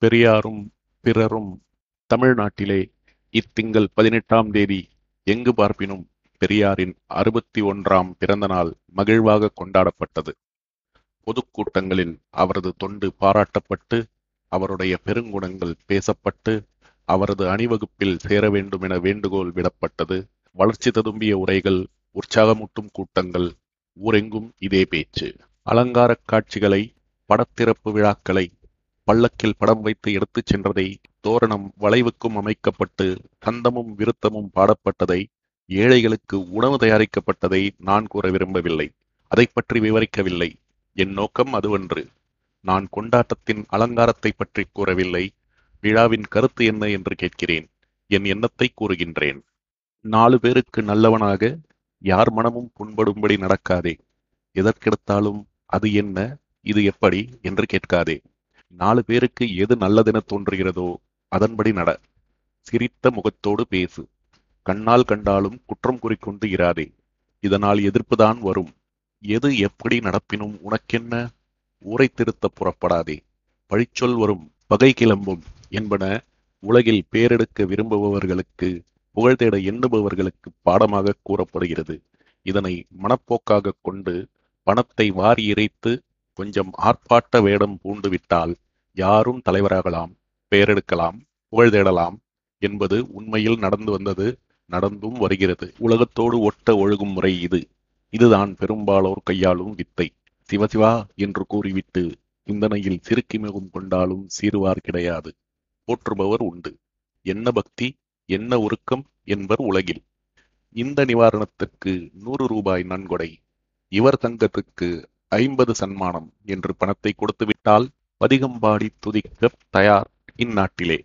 பெரியாரும் பிறரும் தமிழ்நாட்டிலே இத்திங்கள் பதினெட்டாம் தேதி எங்கு பார்ப்பினும் பெரியாரின் அறுபத்தி ஒன்றாம் பிறந்த நாள் மகிழ்வாக கொண்டாடப்பட்டது. பொதுக்கூட்டங்களில் அவரது தொண்டு பாராட்டப்பட்டு அவருடைய பெருங்குணங்கள் பேசப்பட்டு அவரது அணிவகுப்பில் சேர வேண்டும் என வேண்டுகோள் விடப்பட்டது. வளர்ச்சி ததும்பிய உரைகள் உற்சாகமூட்டும் கூட்டங்கள் ஊரெங்கும் இதே பேச்சு. அலங்காரக் காட்சிகளை படத்திறப்பு விழாக்களை பள்ளக்கில் படம் வைத்து எடுத்துச் சென்றதை தோரணம் வளைவுக்கும் அமைக்கப்பட்டு கந்தமும் விருத்தமும் பாடப்பட்டதை ஏழைகளுக்கு உணவு தயாரிக்கப்பட்டதை நான் கூற விரும்பவில்லை. அதை பற்றி விவரிக்கவில்லை. என் நோக்கம் அதுவன்று. நான் கொண்டாட்டத்தின் அலங்காரத்தை பற்றி கூறவில்லை. விழாவின் கருத்து என்ன என்று கேட்கிறேன். என் எண்ணத்தை கூறுகின்றேன். நாலு பேருக்கு நல்லவனாக யார் மனமும் புண்படும்படி நடக்காதே. எதற்கெடுத்தாலும் அது என்ன இது எப்படி என்று கேட்காதே. நாலு பேருக்கு எது நல்லதென தோன்றுகிறதோ அதன்படி நட. சிரித்த முகத்தோடு பேசு. கண்ணால் கண்டாலும் குற்றம் குறிக்கொண்டு இராதே. இதனால் எதிர்ப்புதான் வரும். எது எப்படி நடப்பினும் உனக்கென்ன? ஊரை திருத்த புறப்படாதே. பழிச்சொல் வரும். பகை கிளம்பும் என்பன உலகில் பேரெடுக்க விரும்புபவர்களுக்கு புகழ் தேட எண்ணுபவர்களுக்கு பாடமாக கூறப்படுகிறது. இதனை மனப்போக்காக கொண்டு பணத்தை வாரி இறைத்து கொஞ்சம் ஆர்ப்பாட்ட வேடம் பூண்டு விட்டால் யாரும் தலைவராகலாம் பெயரெடுக்கலாம் புகழ் தேடலாம் என்பது உண்மையில் நடந்து வந்தது நடந்தும் வருகிறது. உலகத்தோடு ஒட்ட ஒழுகும் முறை இது. இதுதான் பெரும்பாலோர் கையாளும் வித்தை. சிவசிவா என்று கூறிவிட்டு சிந்தனையில் சிறுக்கி மிகவும் கொண்டாலும் சீருவார் கிடையாது. போற்றுபவர் உண்டு. என்ன பக்தி என்ன உருக்கம் என்பர் உலகில். இந்த நிவாரணத்துக்கு நூறு ரூபாய் நன்கொடை. இவர் தங்கத்துக்கு ஐம்பது சன்மானம் என்று பணத்தை கொடுத்துவிட்டால் பதிகம்பாடி துதிக்க தயார் இந்நாட்டிலே.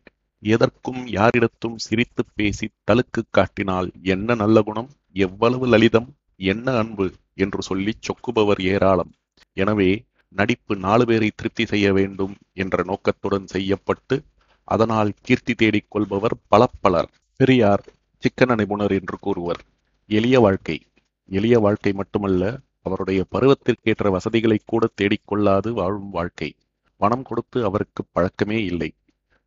எதற்கும் யாரிடத்தும் சிரித்து பேசி தலுக்கு காட்டினால் என்ன நல்ல குணம்? எவ்வளவு லலிதம்? என்ன அன்பு? என்று சொல்லி சொக்குபவர் ஏராளம். எனவே நடிப்பு நாலு பேரை திருப்தி செய்ய வேண்டும் என்ற நோக்கத்துடன் செய்யப்பட்டு அதனால் கீர்த்தி தேடிக் கொள்பவர் பல பலர் பெரியார் சிக்கன நிபுணர் என்று கூறுவர். எளிய வாழ்க்கை. எளிய வாழ்க்கை மட்டுமல்ல அவருடைய பருவத்திற்கேற்ற வசதிகளை கூட தேடிக்கொள்ளாது வாழும் வாழ்க்கை. பணம் கொடுத்து அவருக்கு பழக்கமே இல்லை.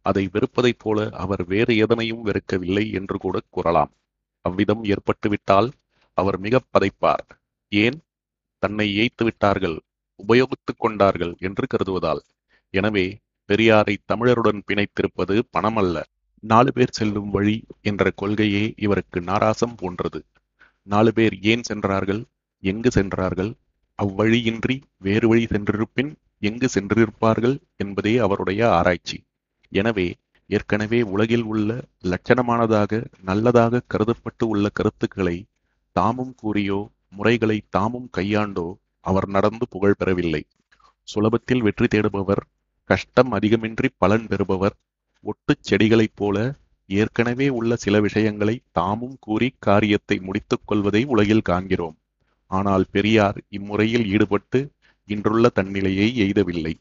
அதை வெறுப்பதைப் போல அவர் வேறு எதனையும் வெறுக்கவில்லை என்று கூட கூறலாம். அவ்விதம் ஏற்பட்டுவிட்டால் அவர் மிக பதைப்பார். ஏன்? தன்னை ஏய்த்து விட்டார்கள் உபயோகித்துக் கொண்டார்கள் என்று கருதுவதால். எனவே பெரியாரை தமிழருடன் பிணைத்திருப்பது பணமல்ல. நாலு பேர் செல்லும் வழி என்ற கொள்கையே இவருக்கு நாராசம் போன்றது. நாலு பேர் ஏன் சென்றார்கள்? எங்கு சென்றார்கள்? அவ்வழியின்றி வேறு வழி சென்றிருப்பின் எங்கு சென்றிருப்பார்கள் என்பதே அவருடைய ஆராய்ச்சி. எனவே ஏற்கனவே உலகில் உள்ள லட்சணமானதாக நல்லதாக கருதப்பட்டு உள்ள கருத்துக்களை தாமும் கூறியோ முறைகளை தாமும் கையாண்டோ அவர் நடந்து புகழ் பெறவில்லை. சுலபத்தில் வெற்றி தேடுபவர் கஷ்டம் அதிகமின்றி பலன் பெறுபவர் ஒட்டுச் செடிகளைப் போல ஏற்கனவே உள்ள சில விஷயங்களை தாமும் கூறி காரியத்தை முடித்துக் கொள்வதை உலகில் காண்கிறோம். ஆனால் பெரியார் இம்முறையில் ஈடுபட்டு இன்றுள்ள தன்னிலையை எய்தவில்லை.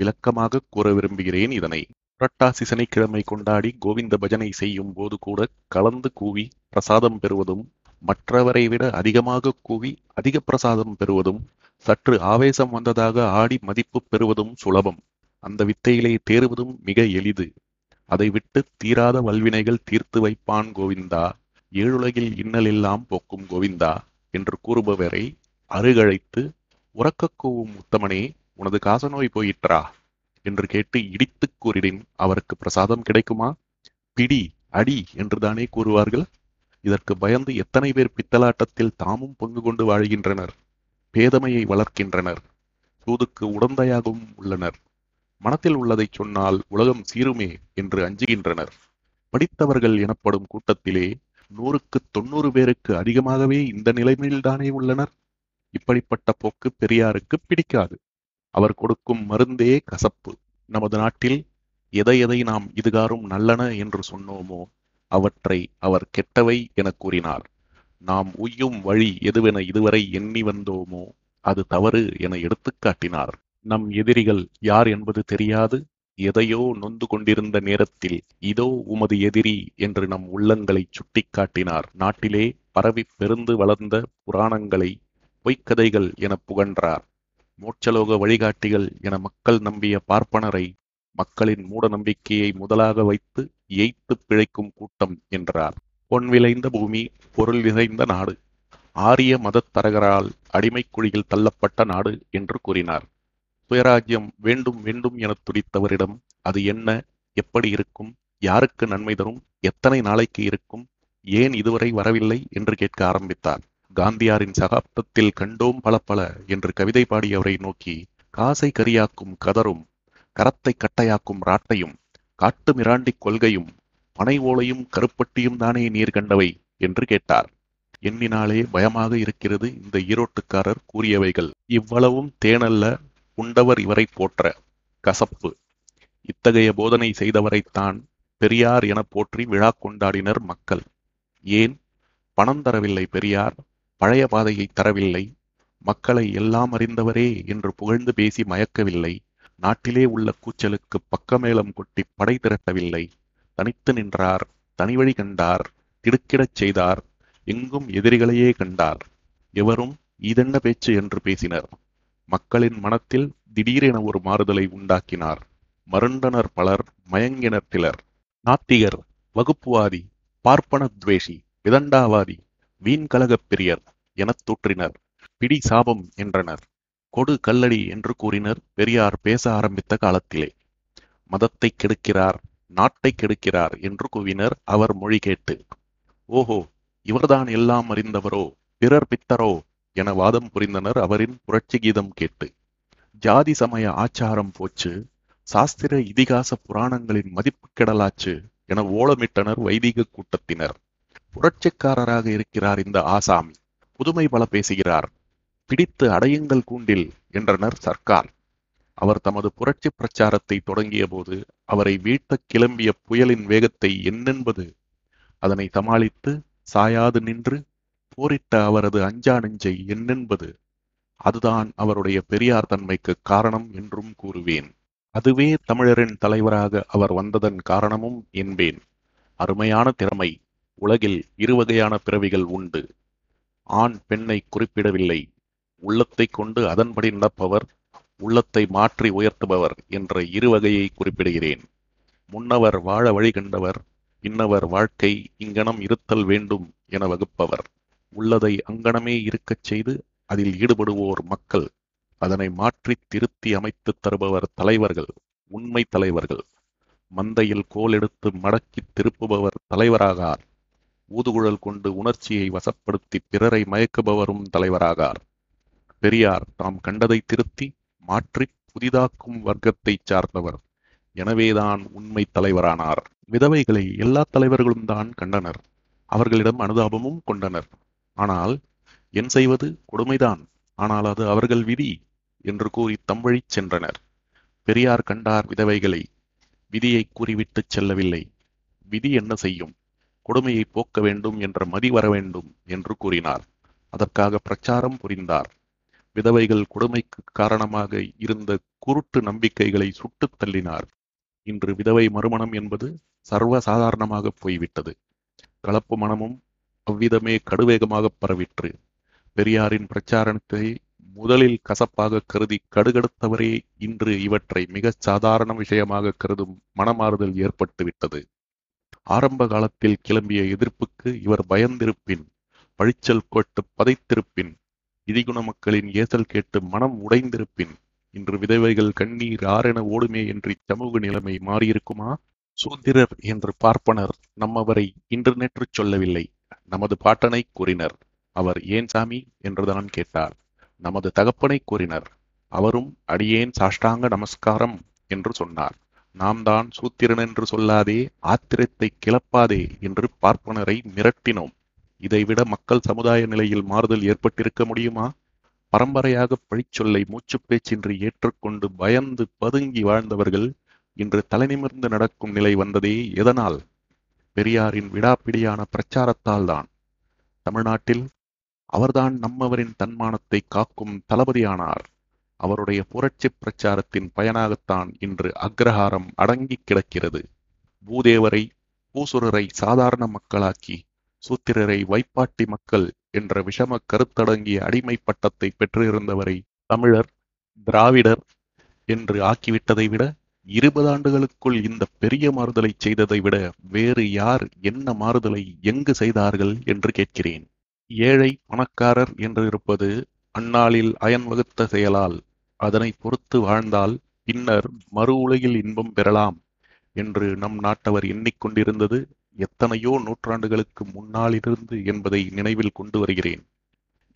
விளக்கமாக கூற விரும்புகிறேன் இதனை. புரட்டாசி சனிக்கிழமை கொண்டாடி கோவிந்த பஜனை செய்யும் போது கூட கலந்து கூவி பிரசாதம் பெறுவதும் மற்றவரை விட அதிகமாக கூவி அதிக பிரசாதம் பெறுவதும் சற்று ஆவேசம் வந்ததாக ஆடி மதிப்பு பெறுவதும் சுலபம். அந்த வித்தையிலே தேறுவதும் மிக எளிது. அதை விட்டு தீராத வல்வினைகள் தீர்த்து வைப்பான் கோவிந்தா. ஏழுலகில் இன்னலெல்லாம் போக்கும் கோவிந்தா. என்று கூறுபவரை அருகழைத்து உறக்கக் கூவும் உத்தமனே உனது காசநோய் போயிற்றா? என்று கேட்டு இடித்துக் கூறிடின் அவருக்கு பிரசாதம் கிடைக்குமா? பிடி அடி என்றுதானே கூறுவார்கள். இதற்கு பயந்து எத்தனை பேர் பித்தலாட்டத்தில் தாமும் பங்கு கொண்டு வாழ்கின்றனர் பேதமையை வளர்க்கின்றனர் சூதுக்கு உடந்தையாகவும் உள்ளனர். மனத்தில் உள்ளதைச் சொன்னால் உலகம் சீருமே என்று அஞ்சுகின்றனர். படித்தவர்கள் எனப்படும் கூட்டத்திலே நூறுக்கு தொண்ணூறு பேருக்கு அதிகமாகவே இந்த நிலைமையில்தானே உள்ளனர்? இப்படிப்பட்ட போக்கு பெரியாருக்கு பிடிக்காது. அவர் கொடுக்கும் மருந்தே கசப்பு. நமது நாட்டில் எதை எதை நாம் இதுகாரும் நல்லன என்று சொன்னோமோ அவற்றை அவர் கெட்டவை என கூறினார். நாம் உய்யும் வழி எதுவென இதுவரை எண்ணி வந்தோமோ அது தவறு என எடுத்துக்காட்டினார் நம் எதிரிகள் யார் என்பது தெரியாது. எதையோ நொந்து கொண்டிருந்த நேரத்தில் இதோ உமது எதிரி என்று நம் உள்ளங்களை சுட்டிக்காட்டினார். நாட்டிலே பரவி பெருந்து வளர்ந்த புராணங்களை பொய்க்கதைகள் என புகன்றார். மோட்சலோக வழிகாட்டிகள் என மக்கள் நம்பிய பார்ப்பனரை மக்களின் மூட நம்பிக்கையை முதலாக வைத்து ஏய்த்து பிழைக்கும் கூட்டம் என்றார். பொன் விளைந்த பூமி பொருள் நிறைந்த நாடு ஆரிய மதத் தரகரால் அடிமைக் குழியில் தள்ளப்பட்ட நாடு என்று கூறினார். சுயராஜ்யம் வேண்டும் வேண்டும் எனத் துடித்தவரிடம் அது என்ன எப்படி இருக்கும் யாருக்கு நன்மை தரும் எத்தனை நாளைக்கு இருக்கும் ஏன் இதுவரை வரவில்லை என்று கேட்க ஆரம்பித்தார். காந்தியாரின் சகாப்தத்தில் கண்டோம் பல பல என்று கவிதை பாடியவரை நோக்கி காசை கரியாக்கும் கதரும் கரத்தை கட்டையாக்கும் ராட்டையும் காட்டு மிராண்டி கொள்கையும் பனை ஓலையும் கருப்பட்டியும் தானே நீர் கண்டவை என்று கேட்டார். எண்ணினாலே பயமாக இருக்கிறது இந்த ஈரோட்டுக்காரர் கூறியவைகள். இவ்வளவும் தேனல்ல உண்டவர் இவரை போற்ற கசப்பு. இத்தகைய போதனை செய்தவரைத்தான் பெரியார் என போற்றி விழா கொண்டாடினர் மக்கள். ஏன்? பணம் தரவில்லை பெரியார் பழைய பாதையை தரவில்லை. மக்களை எல்லாம் அறிந்தவரே என்று புகழ்ந்து பேசி மயக்கவில்லை. நாட்டிலே உள்ள கூச்சலுக்கு பக்கமேளம் கொட்டி படை திரட்டவில்லை. தனித்து நின்றார் தனிவழி கண்டார் திடுக்கிடச் செய்தார் எங்கும் எதிரிகளையே கண்டார். எவரும் இதென்ன பேச்சு? என்று பேசினர். மக்களின் மனத்தில் திடீரென ஒரு மாறுதலை உண்டாக்கினார். மருண்டனர் பலர் மயங்கினர் சிலர் நாத்திகர் வகுப்புவாதி பார்ப்பன துவேஷி விதண்டாவாதி வீண்கலகப் பிரியர் எனத் தூற்றினர். பிடி சாபம் என்றனர். கொடு கல்லடி என்று கூறினர். பெரியார் பேச ஆரம்பித்த காலத்திலே. மதத்தை கெடுக்கிறார் நாட்டை கெடுக்கிறார் என்று கூவினர். அவர் மொழி கேட்டு ஓஹோ இவர்தான் எல்லாம் அறிந்தவரோ பிறர் பித்தரோ என வாதம் புரிந்தனர். அவரின் புரட்சி கீதம் கேட்டு ஜாதி சமய ஆச்சாரம் போச்சு சாஸ்திர இதிகாச புராணங்களின் மதிப்பு கெடலாச்சு என ஓலமிட்டனர் வைதிக கூட்டத்தினர். புரட்சிக்காரராக இருக்கிறார் இந்த ஆசாமி. புதுமை பல பேசுகிறார். பிடித்து அடையுங்கள் கூண்டில் என்றனர் சர்க்கார். அவர் தமது புரட்சி பிரச்சாரத்தை தொடங்கிய போது அவரை வீழ்த்தக் கிளம்பிய புயலின் வேகத்தை என்னென்பது அதனை சமாளித்து சாயாது நின்று போரிட்ட அவரது அஞ்சா நெஞ்சை என்னென்பது அதுதான் அவருடைய பெரியார் தன்மைக்கு காரணம் என்றும் கூறுவேன். அதுவே தமிழரின் தலைவராக அவர் வந்ததன் காரணமும் என்பேன். அருமையான திறமை உலகில் இருவகையான பிறவிகள் உண்டு. ஆண் பெண்ணை குறிப்பிடவில்லை. உள்ளத்தை கொண்டு அதன்படி நடப்பவர் உள்ளத்தை மாற்றி உயர்த்துபவர் என்ற இருவகையை குறிப்பிடுகிறேன். முன்னவர் வாழ வழி கண்டவர் இன்னவர் வாழ்க்கை இங்கனம் இருத்தல் வேண்டும் என வகுப்பவர். உள்ளதை அங்கனமே இருக்கச் செய்து அதில் ஈடுபடுவோர் மக்கள். அதனை மாற்றி திருத்தி அமைத்து தருபவர் தலைவர்கள் உண்மை தலைவர்கள். மந்தையில் கோல் எடுத்து மடக்கி திருப்புபவர் தலைவராகார். ஊதுகுழல் கொண்டு உணர்ச்சியை வசப்படுத்தி பிறரை மயக்குபவரும் தலைவராகார். பெரியார் தாம் கண்டதை திருத்தி மாற்றி புதிதாக்கும் வர்க்கத்தை சார்ந்தவர். எனவேதான் உண்மை தலைவரானார். விதவைகளை எல்லா தலைவர்களும் தான் கண்டனர். அவர்களிடம் அனுதாபமும் கொண்டனர். ஆனால் என் செய்வது கொடுமைதான். ஆனால் அது அவர்கள் விதி என்று கூறி தம்வழி சென்றனர். பெரியார் கண்டார் விதவைகளை. விதியை கூறிவிட்டுச் செல்லவில்லை. விதி என்ன செய்யும்? கொடுமையை போக்க வேண்டும் என்ற மதி வர வேண்டும் என்று கூறினார். அதற்காக பிரச்சாரம் புரிந்தார். விதவைகள் கொடுமைக்கு காரணமாக இருந்த குருட்டு நம்பிக்கைகளை சுட்டுத் தள்ளினார். இன்று விதவை மறுமணம் என்பது சர்வ சாதாரணமாக போய்விட்டது. கலப்பு மனமும் அவ்விதமே கடுவேகமாக பரவிற்று. பெரியாரின் பிரச்சாரத்தை முதலில் கசப்பாக கருதி கடுகடுத்தவரே இன்று இவற்றை மிகச் சாதாரண விஷயமாக கருதும் மனமாறுதல் ஏற்பட்டுவிட்டது. ஆரம்ப காலத்தில் கிளம்பிய எதிர்ப்புக்கு இவர் பயந்திருப்பின் பழிச்சல் கோட்டு பதைத்திருப்பின் இதிகுண மக்களின் ஏசல் கேட்டு மனம் உடைந்திருப்பின் இன்று விதவைகள் கண்ணீர் ஆரென ஓடுமே என்று சமூக நிலைமை மாறியிருக்குமா? சூத்திரர் என்று பார்ப்பனர் நம்மவரை இன்று நேற்று சொல்லவில்லை. நமது பாட்டனை கூறினர். அவர் ஏன் சாமி என்றுதான் கேட்டார். நமது தகப்பனை கூறினர். அவரும் அடியேன் சாஷ்டாங்க நமஸ்காரம் என்று சொன்னார். நாம் தான் சூத்திரன் என்று சொல்லாதே ஆத்திரத்தை கிளப்பாதே என்று பார்ப்பனரை மிரட்டினோம். இதைவிட மக்கள் சமுதாய நிலையில் மாறுதல் ஏற்பட்டிருக்க முடியுமா? பரம்பரையாக பழிச்சொல்லை மூச்சுப் பேச்சின்றி ஏற்றுக்கொண்டு பயந்து பதுங்கி வாழ்ந்தவர்கள் இன்று தலைநிமிர்ந்து நடக்கும் நிலை வந்ததே எதனால்? பெரியாரின் விடாப்பிடியான பிரச்சாரத்தால் தான் தமிழ்நாட்டில் அவர்தான் நம்மவரின் தன்மானத்தை காக்கும் தளபதியானார். அவருடைய புரட்சி பிரச்சாரத்தின் பயனாகத்தான் இன்று அக்ரஹாரம் அடங்கி கிடக்கிறது. பூதேவரை பூசுரரை சாதாரண மக்களாக்கி சூத்திரரை வைப்பாட்டி மக்கள் என்ற விஷம கருத்தடங்கிய அடிமை பட்டத்தை பெற்றிருந்தவரை தமிழர் திராவிடர் என்று ஆக்கிவிட்டதை விட இருபது ஆண்டுகளுக்குள் இந்த பெரிய மாறுதலை செய்ததை விட வேறு யார் என்ன மாறுதலை எங்கு செய்தார்கள் என்று கேட்கிறேன். ஏழை பணக்காரர் என்று இருப்பது அந்நாளில் அயன் வகுத்த செயலால் அதனை பொறுத்து வாழ்ந்தால் பின்னர் மறு உலகில் இன்பம் பெறலாம் என்று நம் நாட்டவர் எண்ணிக்கொண்டிருந்தது எத்தனையோ நூற்றாண்டுகளுக்கு முன்னாலிருந்து என்பதை நினைவில் கொண்டு வருகிறேன்.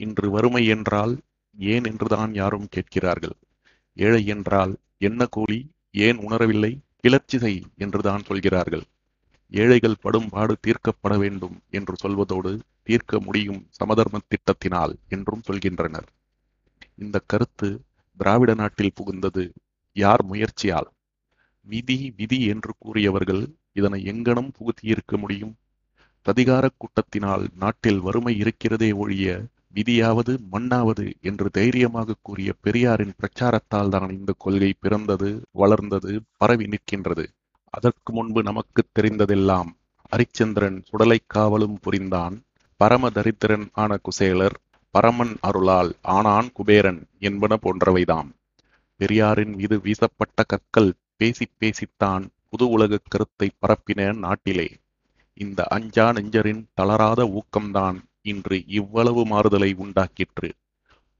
இன்று வறுமை என்றால் ஏன் என்றுதான் யாரும் கேட்கிறார்கள். ஏழை என்றால் என்ன கூலி ஏன் உணரவில்லை? கிளர்ச்சி செய் என்றுதான் சொல்கிறார்கள். ஏழைகள் படும் பாடு தீர்க்கப்பட வேண்டும் என்று சொல்வதோடு தீர்க்க முடியும் சமதர்ம திட்டத்தினால் என்றும் சொல்கின்றனர். இந்த கருத்து திராவிட நாட்டில் புகுந்தது யார் முயற்சியால்? விதி விதி என்று கூறியவர்கள் இதனை எங்கனம் புகுத்தியிருக்க முடியும்? பிரதிகார கூட்டத்தினால் நாட்டில் வறுமை இருக்கிறதே ஒழிய விதியாவது மண்ணாவது என்று தைரியமாக கூறிய பெரியாரின் பிரச்சாரத்தால் தான் இந்த கொள்கை பிறந்தது வளர்ந்தது பரவி நிற்கின்றது. அதற்கு முன்பு நமக்கு தெரிந்ததெல்லாம் ஹரிச்சந்திரன் சுடலை காவலும் புரிந்தான். பரம தரித்திரன் ஆன குசேலர் பரமன் அருளால் ஆனான் குபேரன் என்பன போன்றவைதாம். பெரியாரின் மீது வீசப்பட்ட கற்கள் பேசி பேசித்தான் புது உலக கருத்தை பரப்பின நாட்டிலே. இந்த அஞ்சா நெஞ்சரின் தளராத ஊக்கம்தான் இன்று இவ்வளவு மாறுதலை உண்டாக்கிற்று.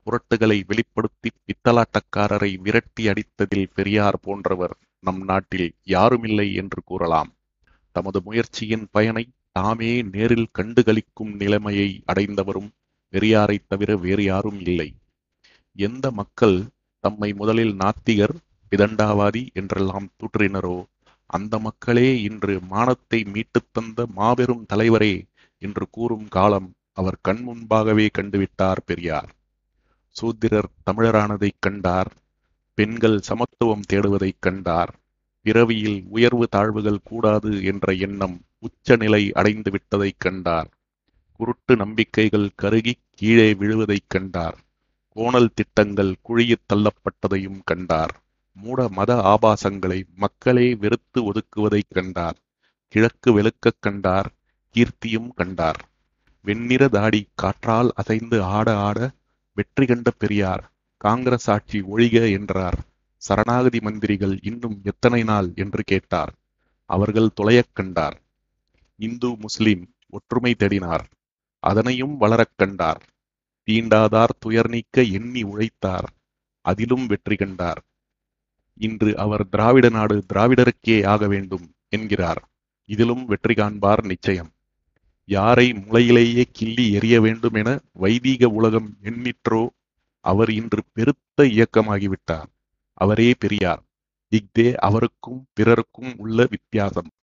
புரட்டுகளை வெளிப்படுத்தி பித்தலாட்டக்காரரை விரட்டி அடித்ததில் பெரியார் போன்றவர் நம் நாட்டில் யாருமில்லை என்று கூறலாம். தமது முயற்சியின் பயனை தாமே நேரில் கண்டுகளிக்கும் நிலைமையை அடைந்தவரும் பெரியாரை தவிர வேறு யாரும் இல்லை. எந்த மக்கள் தம்மை முதலில் நாத்திகர் விதண்டாவாதி என்றெல்லாம் தூற்றினரோ அந்த மக்களே இன்று மானத்தை மீட்டுத் தந்த மாபெரும் தலைவரே என்று கூறும் காலம் அவர் கண் முன்பாகவே கண்டுவிட்டார் பெரியார். சூத்திரர் தமிழரானதைக் கண்டார் பெண்கள் சமத்துவம் தேடுவதைக் கண்டார். பிறவியில் உயர்வு தாழ்வுகள் கூடாது என்ற எண்ணம் உச்சநிலை அடைந்து விட்டதைக் கண்டார். குருட்டு நம்பிக்கைகள் கருகி கீழே விழுவதைக் கண்டார். கோணல் திட்டங்கள் குழியில் தள்ளப்பட்டதையும் கண்டார். மூட மத ஆபாசங்களை மக்களே வெறுத்து ஒதுக்குவதைக் கண்டார். கிழக்கு வெளுக்கக் கண்டார் கீர்த்தியும் கண்டார். வெண்ணிற தாடி காற்றால் அசைந்து ஆட ஆட வெற்றி கண்ட பெரியார் காங்கிரஸ் ஆட்சி ஒழிக என்றார். சரணாகதி மந்திரிகள் இன்னும் எத்தனை நாள் என்று கேட்டார். அவர்கள் தொலையக் கண்டார். இந்து முஸ்லிம் ஒற்றுமை தேடினார். அதனையும் வளரக் கண்டார். தீண்டாதார் துயர் நீக்க எண்ணி உழைத்தார். அதிலும் வெற்றி கண்டார். இன்று அவர் திராவிட நாடு திராவிடருக்கே ஆக வேண்டும் என்கிறார். இதிலும் வெற்றி காண்பார் நிச்சயம். யாரை முளையிலேயே கிள்ளி எறிய வேண்டும் என வைதீக உலகம் எண்ணிற்றோ அவர் இன்று பெருத்த இயக்கமாகிவிட்டார். அவரே பெரியார். இஃதே அவருக்கும் பிறருக்கும் உள்ள வித்தியாசம்.